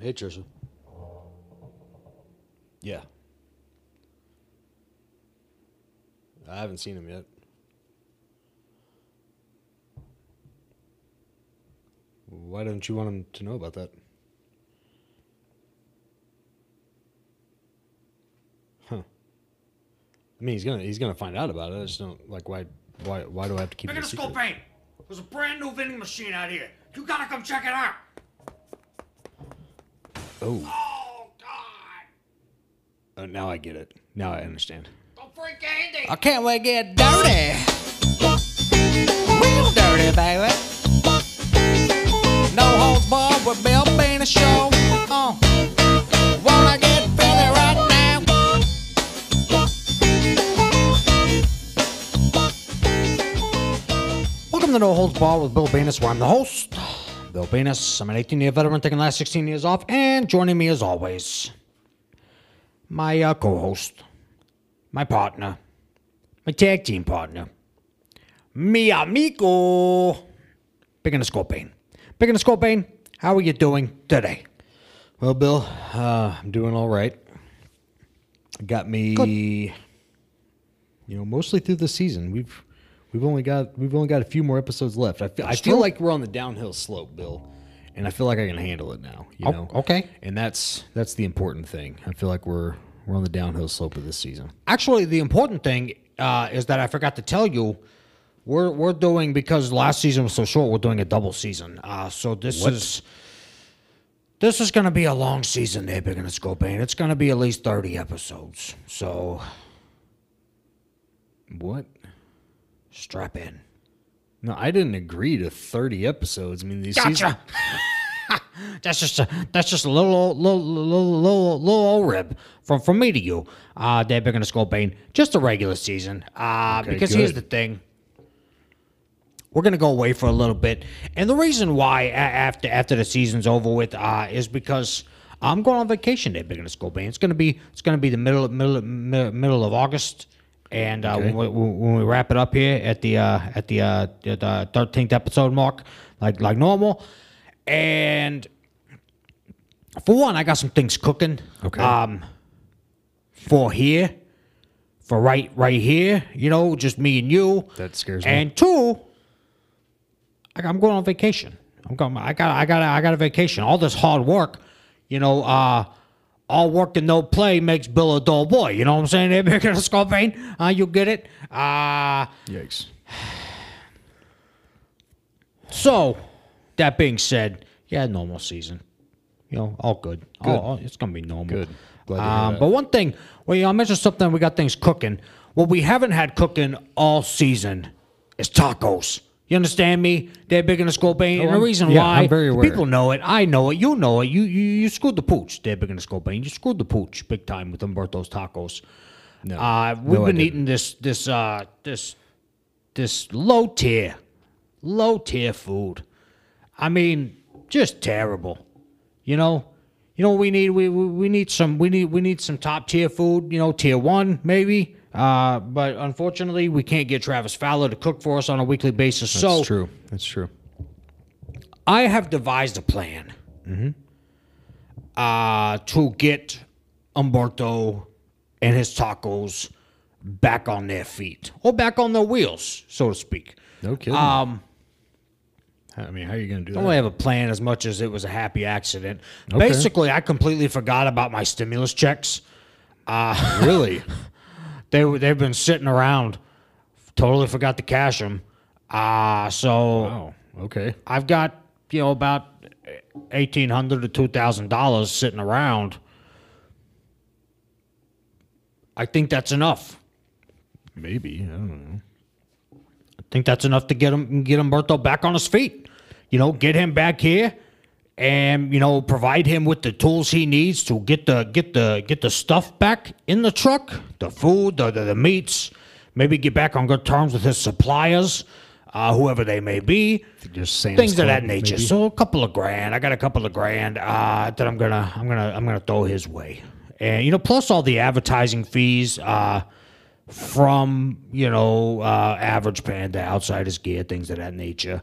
Hey, Trisha. Yeah. I haven't seen him yet. Why don't you want him to know about that? Huh. I mean, he's gonna he's gonna find out about it. I just don't like why why why do I have to keep Look it a at the secret? Sculpane. There's a brand new vending machine out here. You gotta come check it out. Oh, Oh God! oh, now I get it. Now I understand. Don't freak Andy. I can't wait to get dirty. Real dirty, baby. No holds barred with Bill Bean a show. Uh, wanna get filthy right now. Welcome to No Holds Barred with Bill Venus, where I'm the host. Bill Venus. I'm an 18 year veteran taking the last 16 years off, and joining me as always, my uh, co host, my partner, my tag team partner, mi amigo, Big in the Scorpion. Big in the Scorpion, how are you doing today? Well, Bill, uh, I'm doing all right. Got me, you know, mostly through the season. We've we've only got we've only got a few more episodes left. I feel I feel like we're on the downhill slope, Bill, and I feel like I can handle it now. You Oh, know, okay. and that's that's the important thing. I feel like we're we're on the downhill slope of this season. Actually, the important thing uh, is that I forgot to tell you. We're, we're doing because last season was so short. We're doing a double season. Uh, so this is this is going to be a long season. There, big in the Scorpion. It's going to be at least thirty episodes. So What? Strap in. No, I didn't agree to 30 episodes. I mean, these seasons, Gotcha. that's just a that's just a little little little little, little old rib from from me to you. Uh, they're big in the Scorpion. Just a regular season. Uh, Okay, because here's the thing. We're gonna go away for a little bit, and the reason why a- after after the season's over with uh, is because I'm going on vacation. They're big in the Scorpion. It's gonna be it's gonna be the middle middle middle, middle of August. And uh, Okay. when, we, when we wrap it up here at the uh, at the uh, the thirteenth episode mark, like like normal, and for one, I got some things cooking. Okay. Um, for here, for right right here, you know, just me and you. That scares me. And two, I, I'm going on vacation. I'm going. I got. I got. I got a vacation. All this hard work, you know. Uh, all work and no play makes Bill a dull boy. You know what I'm saying? There, big in the Scorpion. Uh, you get it. Uh, yikes. so, that being said, yeah, normal season. You know, all good. All, all- it's gonna be normal. Good. To Um, but one thing, well, you know, I mentioned something. We got things cooking. What we haven't had cooking all season is tacos. You understand me? They're big in the Scorpion. and the reason yeah, why I'm very aware. people know it. I know it. You know it. You you, you screwed the pooch. They're big in the Scorpion. You screwed the pooch big time with Humberto's tacos. No. Uh, we've No, been eating this this uh this this low tier, low tier food. I mean, just terrible. You know, you know what we need we, we we need some we need we need some top tier food. You know, tier one maybe. Uh, but unfortunately, we can't get Travis Fowler to cook for us on a weekly basis. That's so true. That's true. I have devised a plan Hmm. uh, to get Humberto and his tacos back on their feet or back on their wheels, so to speak. No kidding. Um, I mean, how are you going to do that? I that? don't have a plan as much as it was a happy accident. Okay. Basically, I completely forgot about my stimulus checks. really? They they've been sitting around. Totally forgot to cash them. Uh, so Wow. Okay. I've got you know about eighteen hundred to two thousand dollars sitting around. I think that's enough. Maybe. I don't know. I think that's enough to get him get Humberto back on his feet. You know, get him back here, and you know, provide him with the tools he needs to get the get the get the stuff back in the truck, the food, the the, the meats. Maybe get back on good terms with his suppliers, uh, whoever they may be. Just things of that nature. maybe? So a couple of grand. I got a couple of grand uh, that I'm gonna I'm gonna I'm gonna throw his way, and you know, plus all the advertising fees uh, from you know uh, average panda, outsiders gear, things of that nature.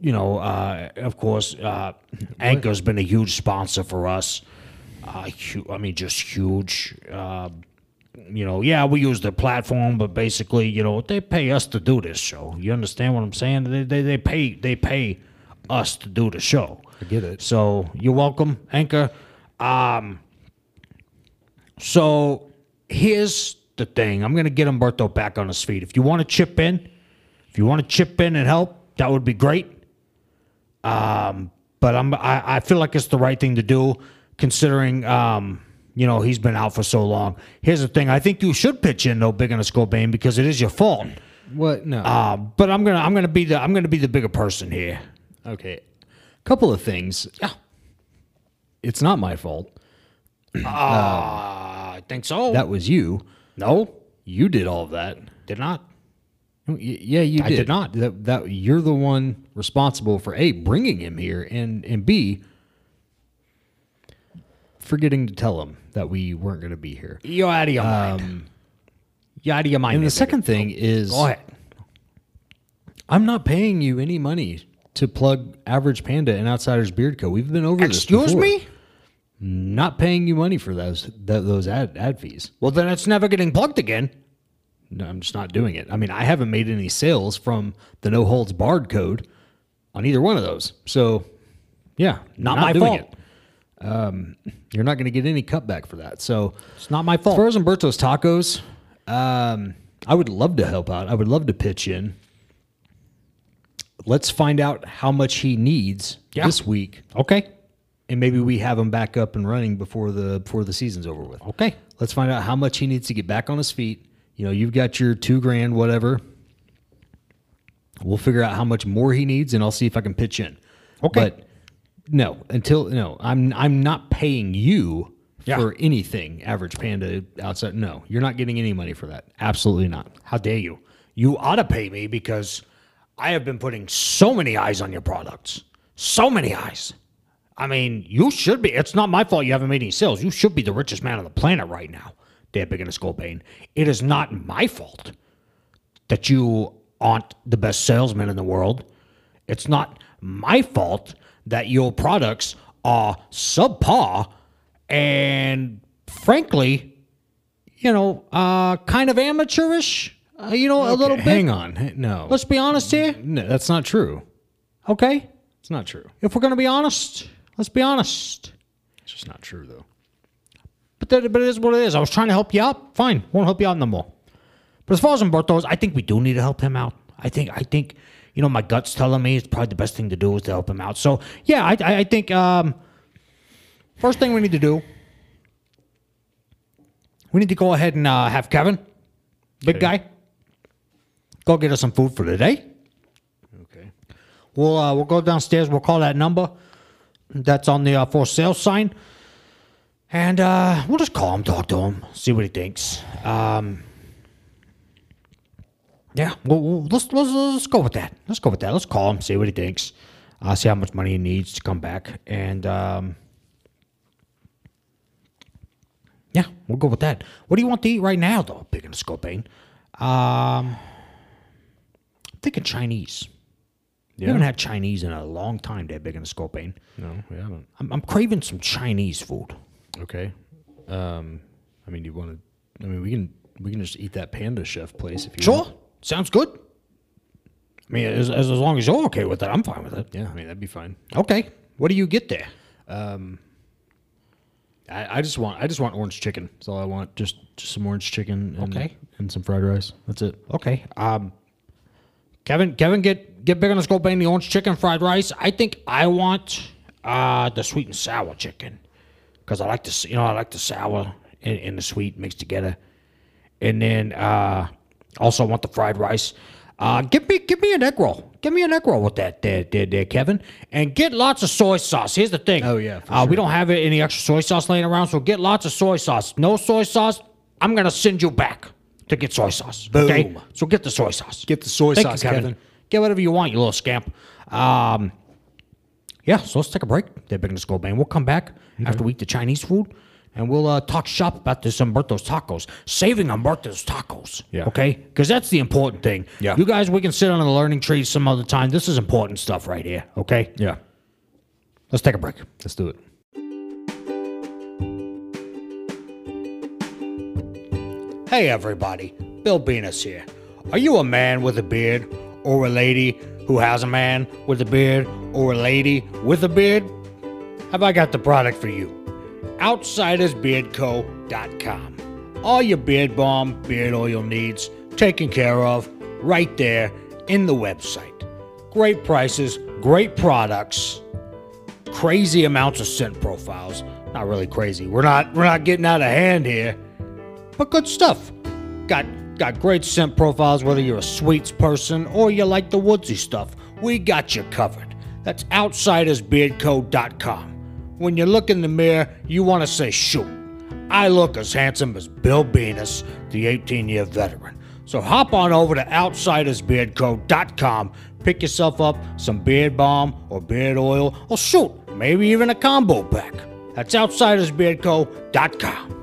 You know, uh, of course, uh, Anchor's been a huge sponsor for us. Uh, hu- I mean, just huge. Uh, you know, yeah, we use their platform, but basically, you know, they pay us to do this show. You understand what I'm saying? They they, they pay they pay us to do the show. I get it. So you're welcome, Anchor. Um, so here's the thing. I'm gonna get Humberto back on his feet. If you want to chip in, if you want to chip in and help, that would be great. Um, but I'm I, I feel like it's the right thing to do, considering um, you know, he's been out for so long. Here's the thing. I think you should pitch in though, big on a Scobain, because it is your fault. What? No. Um, but I'm gonna I'm gonna be the I'm gonna be the bigger person here. okay. A Couple of things. Yeah. It's not my fault. Uh, I think so. That was you. no, You did all of that. did not. Yeah, you I did. did not. That, that you're the one responsible for a bringing him here, and and b forgetting to tell him that we weren't going to be here. You're out of your mind. Um, you're out of your mind. And the second thing is. I'm not paying you any money to plug Average Panda and Outsiders Beard Co. We've been over this. Excuse me. Not paying you money for those th- those ad ad fees. Well, then it's never getting plugged again. No, I'm just not doing it. I mean, I haven't made any sales from the no holds barred code on either one of those. So, yeah, Not my fault. it. Um, you're not going to get any cutback for that. So, It's not my fault. as far as Humberto's tacos, um, I would love to help out. I would love to pitch in. Let's find out how much he needs Yeah. this week, okay. and maybe we have him back up and running before the before the season's over with. Okay. Let's find out how much he needs to get back on his feet. You know, you've got your two grand, whatever. We'll figure out how much more he needs, and I'll see if I can pitch in. Okay. But no, until no, I'm I'm not paying you Yeah. for anything. Average Panda outside. No, you're not getting any money for that. Absolutely not. How dare you? You ought to pay me because I have been putting so many eyes on your products. So many eyes. I mean, you should be. It's not my fault you haven't made any sales. You should be the richest man on the planet right now, Dare Big and pain. It is not my fault that you aren't the best salesman in the world. It's not my fault that your products are subpar and, frankly, you know, uh, kind of amateurish. Uh, you know, a little bit. Hang on. No, Let's be honest here, no, that's not true. okay? It's not true. If we're going to be honest, let's be honest. It's just not true, though. But, that, but it is what it is. I was trying to help you out. Fine, won't help you out no more. But as far as Humberto's, I think we do need to help him out. I think, I think, you know, my gut's telling me it's probably the best thing to do is to help him out. So yeah, I, I, I think um, first thing we need to do, we need to go ahead and uh, have Kevin, big Okay. guy, go get us some food for the day. Okay. We'll uh, we'll go downstairs. We'll call that number that's on the uh, for sale sign, and uh, we'll just call him, talk to him, see what he thinks. Um, yeah, we'll, we'll, let's, let's let's go with that. Let's go with that. Let's call him, see what he thinks, uh, see how much money he needs to come back, and um, yeah, we'll go with that. What do you want to eat right now, though? Picking a Scorpion. Um, I'm thinking Chinese. We haven't had Chinese in a long time. There, big in the Scorpion. No, we haven't. I'm, I'm craving some Chinese food. Okay. Um, I mean, you want to? I mean, we can we can just eat that Panda Chef place if you Sure, want. sounds good. I mean, as, as, as long as you're okay with it, I'm fine with it. Yeah, I mean that'd be fine. Okay, what do you get there? I, I just want I just want orange chicken. That's all I want. Just just some orange chicken. And, Okay. And some fried rice. That's it. Okay, um, Kevin, Kevin, get get big on the Scorpion, the orange chicken, fried rice. I think I want uh, the sweet and sour chicken because I like the s- you know I like the sour and, and the sweet mixed together, and then uh, also want the fried rice. Uh, give me give me an egg roll. Give me an egg roll with that there, there, there, Kevin. And get lots of soy sauce. Here's the thing. Oh, yeah, uh, we don't have any extra soy sauce laying around, so get lots of soy sauce. No soy sauce, I'm gonna send you back to get soy sauce. Okay, Boom. so get the soy sauce. Get the soy Thank sauce, you, Kevin. Kevin. Get whatever you want, you little scamp. Um, yeah, so let's take a break. They're big the skull bang. We'll come back after we eat the Chinese food. and we'll uh, talk shop about this Humberto's tacos, saving Humberto's tacos. Yeah. Okay, because that's the important thing. Yeah. You guys, we can sit on the learning tree some other time. This is important stuff right here. Okay. Yeah. Let's take a break. Let's do it. Hey everybody, Bill Venus here. Are you a man with a beard, or a lady who has a man with a beard, or a lady with a beard? Have I got the product for you? OutsidersBeardCo.com. All your beard balm, beard oil needs taken care of right there in the website. Great prices, great products, crazy amounts of scent profiles. Not really crazy. We're not we're not getting out of hand here but good stuff. Got got great scent profiles whether you're a sweets person or you like the woodsy stuff. We got you covered. That's outsidersbeardco.com. When you look in the mirror, you want to say, shoot, I look as handsome as Bill Venus, the 18 year veteran. So hop on over to outsidersbeardco.com, pick yourself up some beard balm or beard oil, or shoot, maybe even a combo pack. That's outsidersbeardco.com.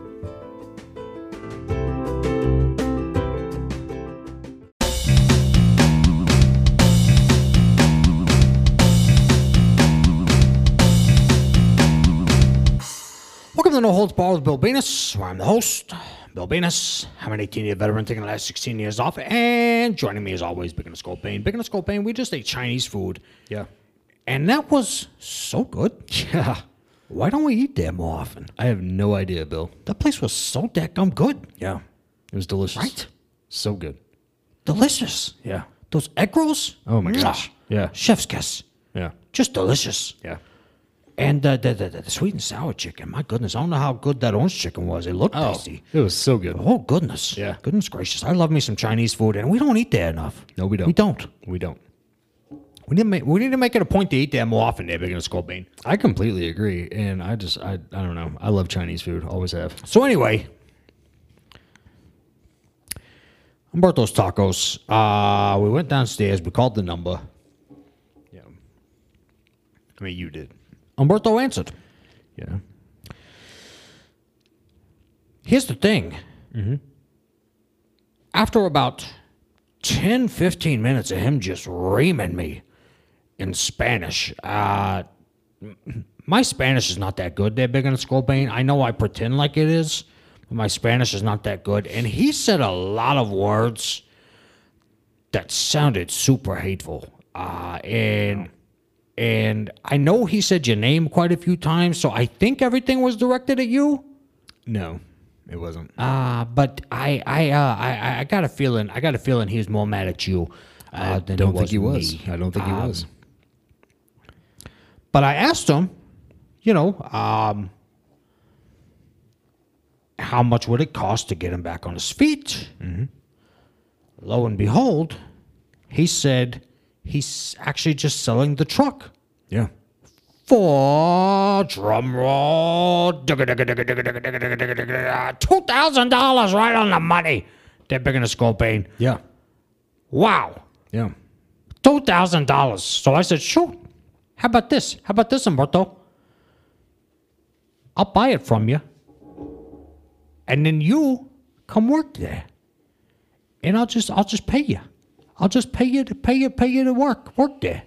To No Holds Barred with Bill Venus, I'm the host, Bill Venus. I'm an 18 year veteran taking the last 16 years off, and joining me as always, Big the Skull Pain. Big the Skull Pain, we just ate Chinese food, Yeah. and that was so good. Yeah. Why don't we eat there more often? I have no idea, Bill. That place was so dadgum good. Yeah. It was delicious. Right? So good. Delicious. Yeah. Those egg rolls? Oh my gosh. Yeah. Chef's kiss. Yeah. Just delicious. Yeah. And uh, the, the, the sweet and sour chicken, my goodness, I don't know how good that orange chicken was. It looked tasty. It was so good. Oh goodness! Yeah. goodness gracious! I love me some Chinese food, and we don't eat there enough. No, we don't. We don't. We don't. We need to make, we need to make it a point to eat there more often. There, big in Skull Bean. I completely agree. And I just, I, I don't know. I love Chinese food. Always have. So anyway, Humberto's Tacos. Uh, we went downstairs. We called the number. Yeah. I mean, you did. Humberto answered. Yeah. Here's the thing. After about 10, 15 minutes of him just reaming me in Spanish, uh, my Spanish is not that good there, Big the Skull I know I pretend like it is, but my Spanish is not that good. And he said a lot of words that sounded super hateful. Uh, and and I know he said your name quite a few times, so I think everything was directed at you. No, it wasn't. Uh, but I, I, uh, I, I got a feeling. I got a feeling he was more mad at you. Uh, I than don't think he was me. I don't think he Um, was. But I asked him, you know, um, how much would it cost to get him back on his feet? Lo and behold, he said he's actually just selling the truck Yeah. for drum roll two thousand dollars right on the money. They're big in skull pain. Yeah. Wow, Yeah. two thousand dollars. So I said, shoot. How about this? How about this, Humberto? I'll buy it from you, and then you come work there, and I'll just I'll just pay you. I'll just pay you to pay you pay you to work work there.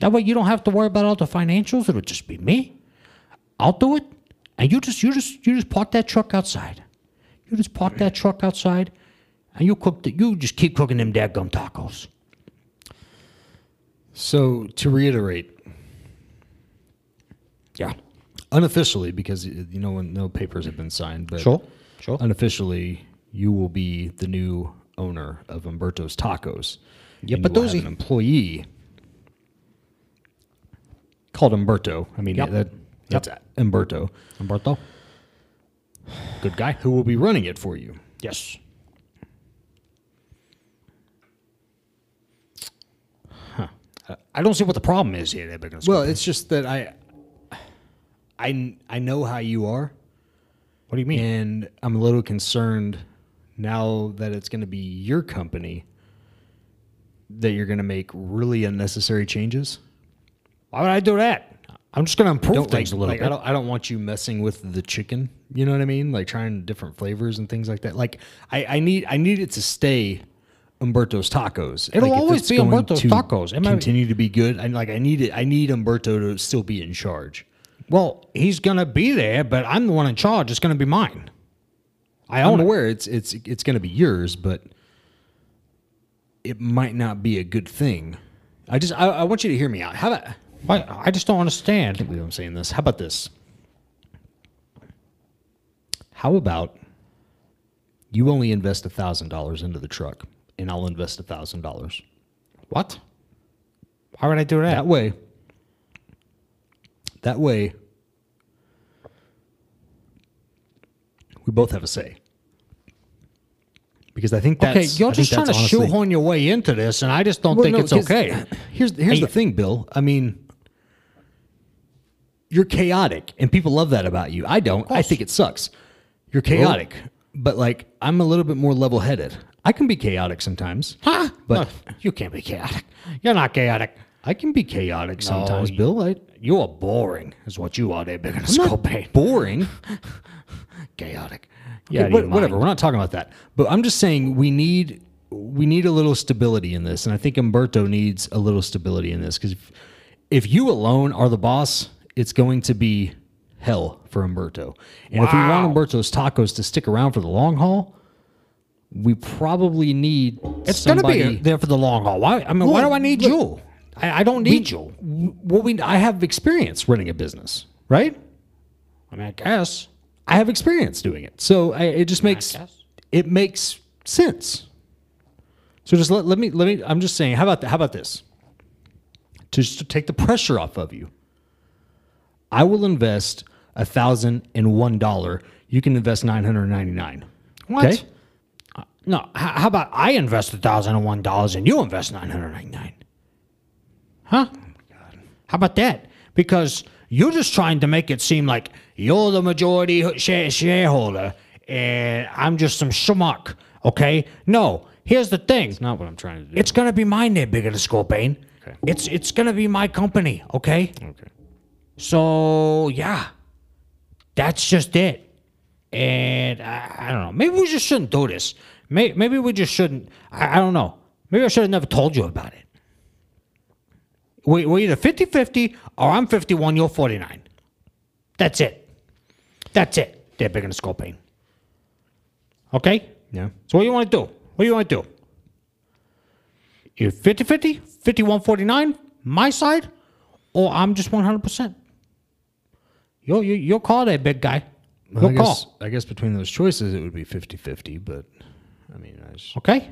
That way you don't have to worry about all the financials. It'll just be me. I'll do it, and you just you just you just park that truck outside. You just park that truck outside, and you cook the, you just keep cooking them dadgum tacos. So to reiterate, Yeah. unofficially, because you know when no papers have been signed, but Sure. Sure. unofficially, you will be the new owner of Humberto's Tacos. Yeah, but those have an employee called Humberto. I mean, Yep. that, that's Humberto, Humberto. Good guy. who will be running it for you. Yes. Huh. Uh, I don't see what the problem is here. Big Well, it's just that I, I, I know how you are, what do you mean? and I'm a little concerned now that it's going to be your company that you're going to make really unnecessary changes. Why would I do that? I'm just going to improve Don't things like, a little like, bit. I don't. I don't want you messing with the chicken You know what I mean? Like trying different flavors and things like that. Like I, I need I need it to stay Humberto's tacos. It'll Like, always be Humberto's to Tacos. It continue to be good. And like I need it. I need Humberto to still be in charge. Well, he's gonna be there, but I'm the one in charge. It's gonna be mine. I I'm own it. it's it's it's going to be yours, but it might not be a good thing. I just I, I want you to hear me out. How about Why- I just don't understand. believe I'm saying this. How about this? How about you only invest a thousand dollars into the truck, and I'll invest a thousand dollars. What? Why would I do that? That way, that way, we both have a say. Because I think that's okay, you're I just trying to honestly- shoehorn your way into this, and I just don't Well, think no, it's okay. Here's here's Hey, the thing, Bill. I mean, you're chaotic, and people love that about you. I don't. I think it sucks. You're chaotic, but like I'm a little bit more level-headed. I can be chaotic sometimes. Huh? But- No, you can't be chaotic. You're not chaotic. I can be chaotic sometimes, you- Bill. I, You are boring, is what you are there, big in a I'm not skull pain. boring. Chaotic. Yeah, Yeah, but whatever. We're not talking about that. But I'm just saying we need we need a little stability in this, and I think Humberto needs a little stability in this because if, if you alone are the boss, it's going to be hell for Humberto. And if we want Humberto's tacos to stick around for the long haul, we probably need It's somebody. gonna be there for the long haul. Why? I mean, why do I need look, you? I, I don't need you. well, we I have experience running a business, right? I mean, I guess. I have experience doing it, so I, it just makes it makes sense. So just let, let me let me. I'm just saying. How about how about this? To just to take the pressure off of you, I will invest a thousand and one dollar. You can invest nine hundred ninety nine. What? Uh, no. h- how about I invest a thousand and one dollars and you invest nine hundred ninety nine? Huh? How about that? Because you're just trying to make it seem like you're the majority shareholder and I'm just some schmuck. Okay? No. Here's the thing. It's not what I'm trying to do. It's gonna be mine there, bigger than Scorpion. Okay. It's it's gonna be my company. Okay. okay. So yeah, that's just it. And I, I don't know. Maybe we just shouldn't do this. Maybe, maybe we just shouldn't. I, I don't know. Maybe I should have never told you about it. We, we're either 50 50 or I'm 51, you're 49. That's it. That's it. They're bigger than Scorpion. Okay? Yeah. So what do you want to do? What do you want to do? You 50 50, 51 49, my side, or I'm just 100%? Your, your, your call there, big guy. Well, I guess call. I guess between those choices it would be 50-50, but I mean, I, just, Okay?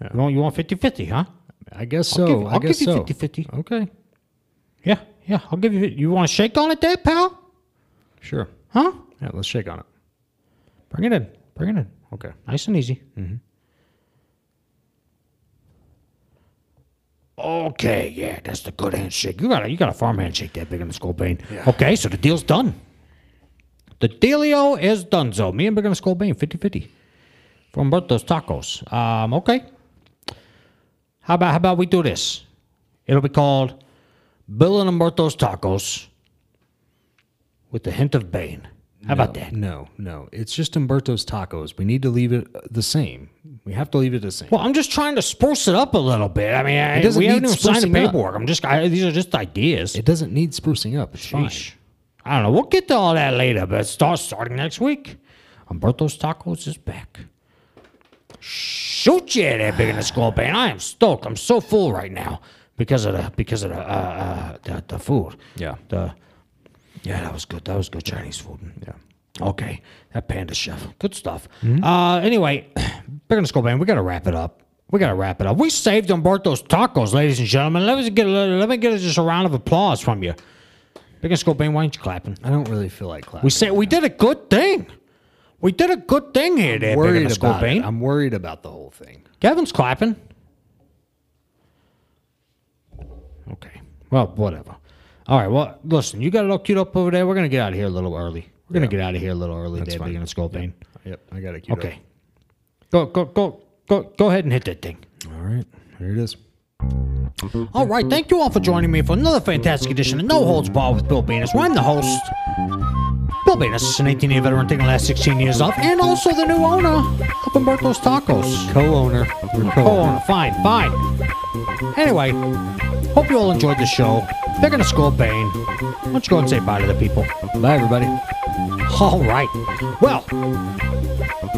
You want, you want 50 50, huh? I guess I'll so. I I'll guess give you so. 50-50. Okay. Yeah, yeah. I'll give you. You want to shake on it there, pal? Sure. Huh? Yeah, let's shake on it. Bring it in. Bring it in. Okay. Nice and easy. Mm-hmm. Okay, yeah, that's the good handshake. You got a you got a farm handshake that big in the skull bane. Okay, so the deal's done. The dealio is done, so me and Big in the Skull Bane, 50-50. From Berto's Tacos. Um, okay. How about how about we do this? It'll be called Bill and Humberto's Tacos with a hint of Bane. How about that? No, no. It's just Humberto's tacos. We need to leave it the same. We have to leave it the same. Well, I'm just trying to spruce it up a little bit. I mean, I, we haven't need even signed the up. paperwork. I'm just, I, these are just ideas. it doesn't need sprucing up. It's fine. I don't know. We'll get to all that later, but start starting next week. Humberto's Tacos is back. Shoot you there, big in the skull band. I am stoked. I'm so full right now because of the because of the uh, uh the, the food. Yeah. The yeah, that was good. That was good Chinese food. Yeah. Okay, that panda chef, good stuff. Uh, anyway, the skull band. We gotta wrap it up. We gotta wrap it up. We saved Humberto's Tacos, ladies and gentlemen. Let me get a, let me get just a round of applause from you. Big in the skull band. Why aren't you clapping? I don't really feel like clapping. We say we did a good thing. We did a good thing here, there, big worried about it. I'm worried about the whole thing. Kevin's clapping. Okay. Well, whatever. All right. Well, listen, you got it all queued up over there. We're gonna get out of here a little early. We're gonna get out of here a little early, That's fine. in the skull bane. Yep, I got it queued Okay. Go, go, go, go, go ahead and hit that thing. All right, here it is. All right. Thank you all for joining me for another fantastic edition of No Holds Barred with Bill Venus, where I'm the host. Bill Venus, an 18 year veteran taking the last 16 years off, and also the new owner of Humberto's Tacos. Co-owner. Co-owner, fine, fine. Anyway, hope you all enjoyed the show. They're gonna score Bane. Why don't you go and say bye to the people? Bye, everybody. All right. Well,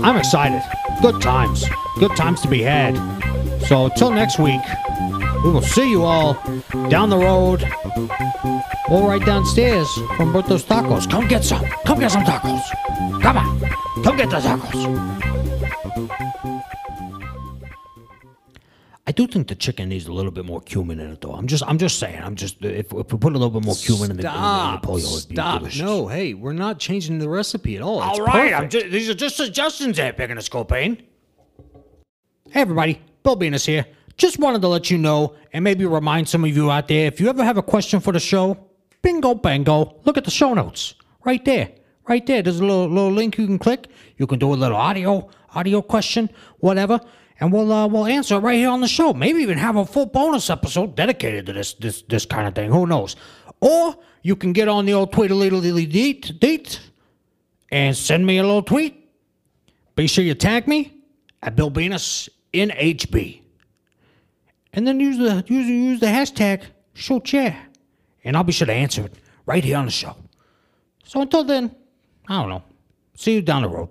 I'm excited. Good times. Good times to be had. So, till next week, we will see you all down the road or right downstairs from Berto's Tacos. Come get some. Come get some tacos. Come on. Come get the tacos. Do think the chicken needs a little bit more cumin in it, though. I'm just, I'm just saying. I'm just, if, if we put a little bit more cumin in the, in the, pollo, it'd be Stop. delicious. No, hey, we're not changing the recipe at all. It's All right, I'm perfect. just, these are just suggestions there, Picking a Scopane. Hey, everybody, Bill Venus here. Just wanted to let you know and maybe remind some of you out there if you ever have a question for the show, bingo bango, look at the show notes right there. Right there, there's a little, little link you can click. You can do a little audio, audio question, whatever, and we'll uh, we'll answer it right here on the show. Maybe even have a full bonus episode dedicated to this this this kind of thing. Who knows? Or you can get on the old Tweedledee deet deet and send me a little tweet. Be sure you tag me at Bill Venus NHB. And then use the use, use the hashtag show chair. And I'll be sure to answer it right here on the show. So until then, I don't know. See you down the road.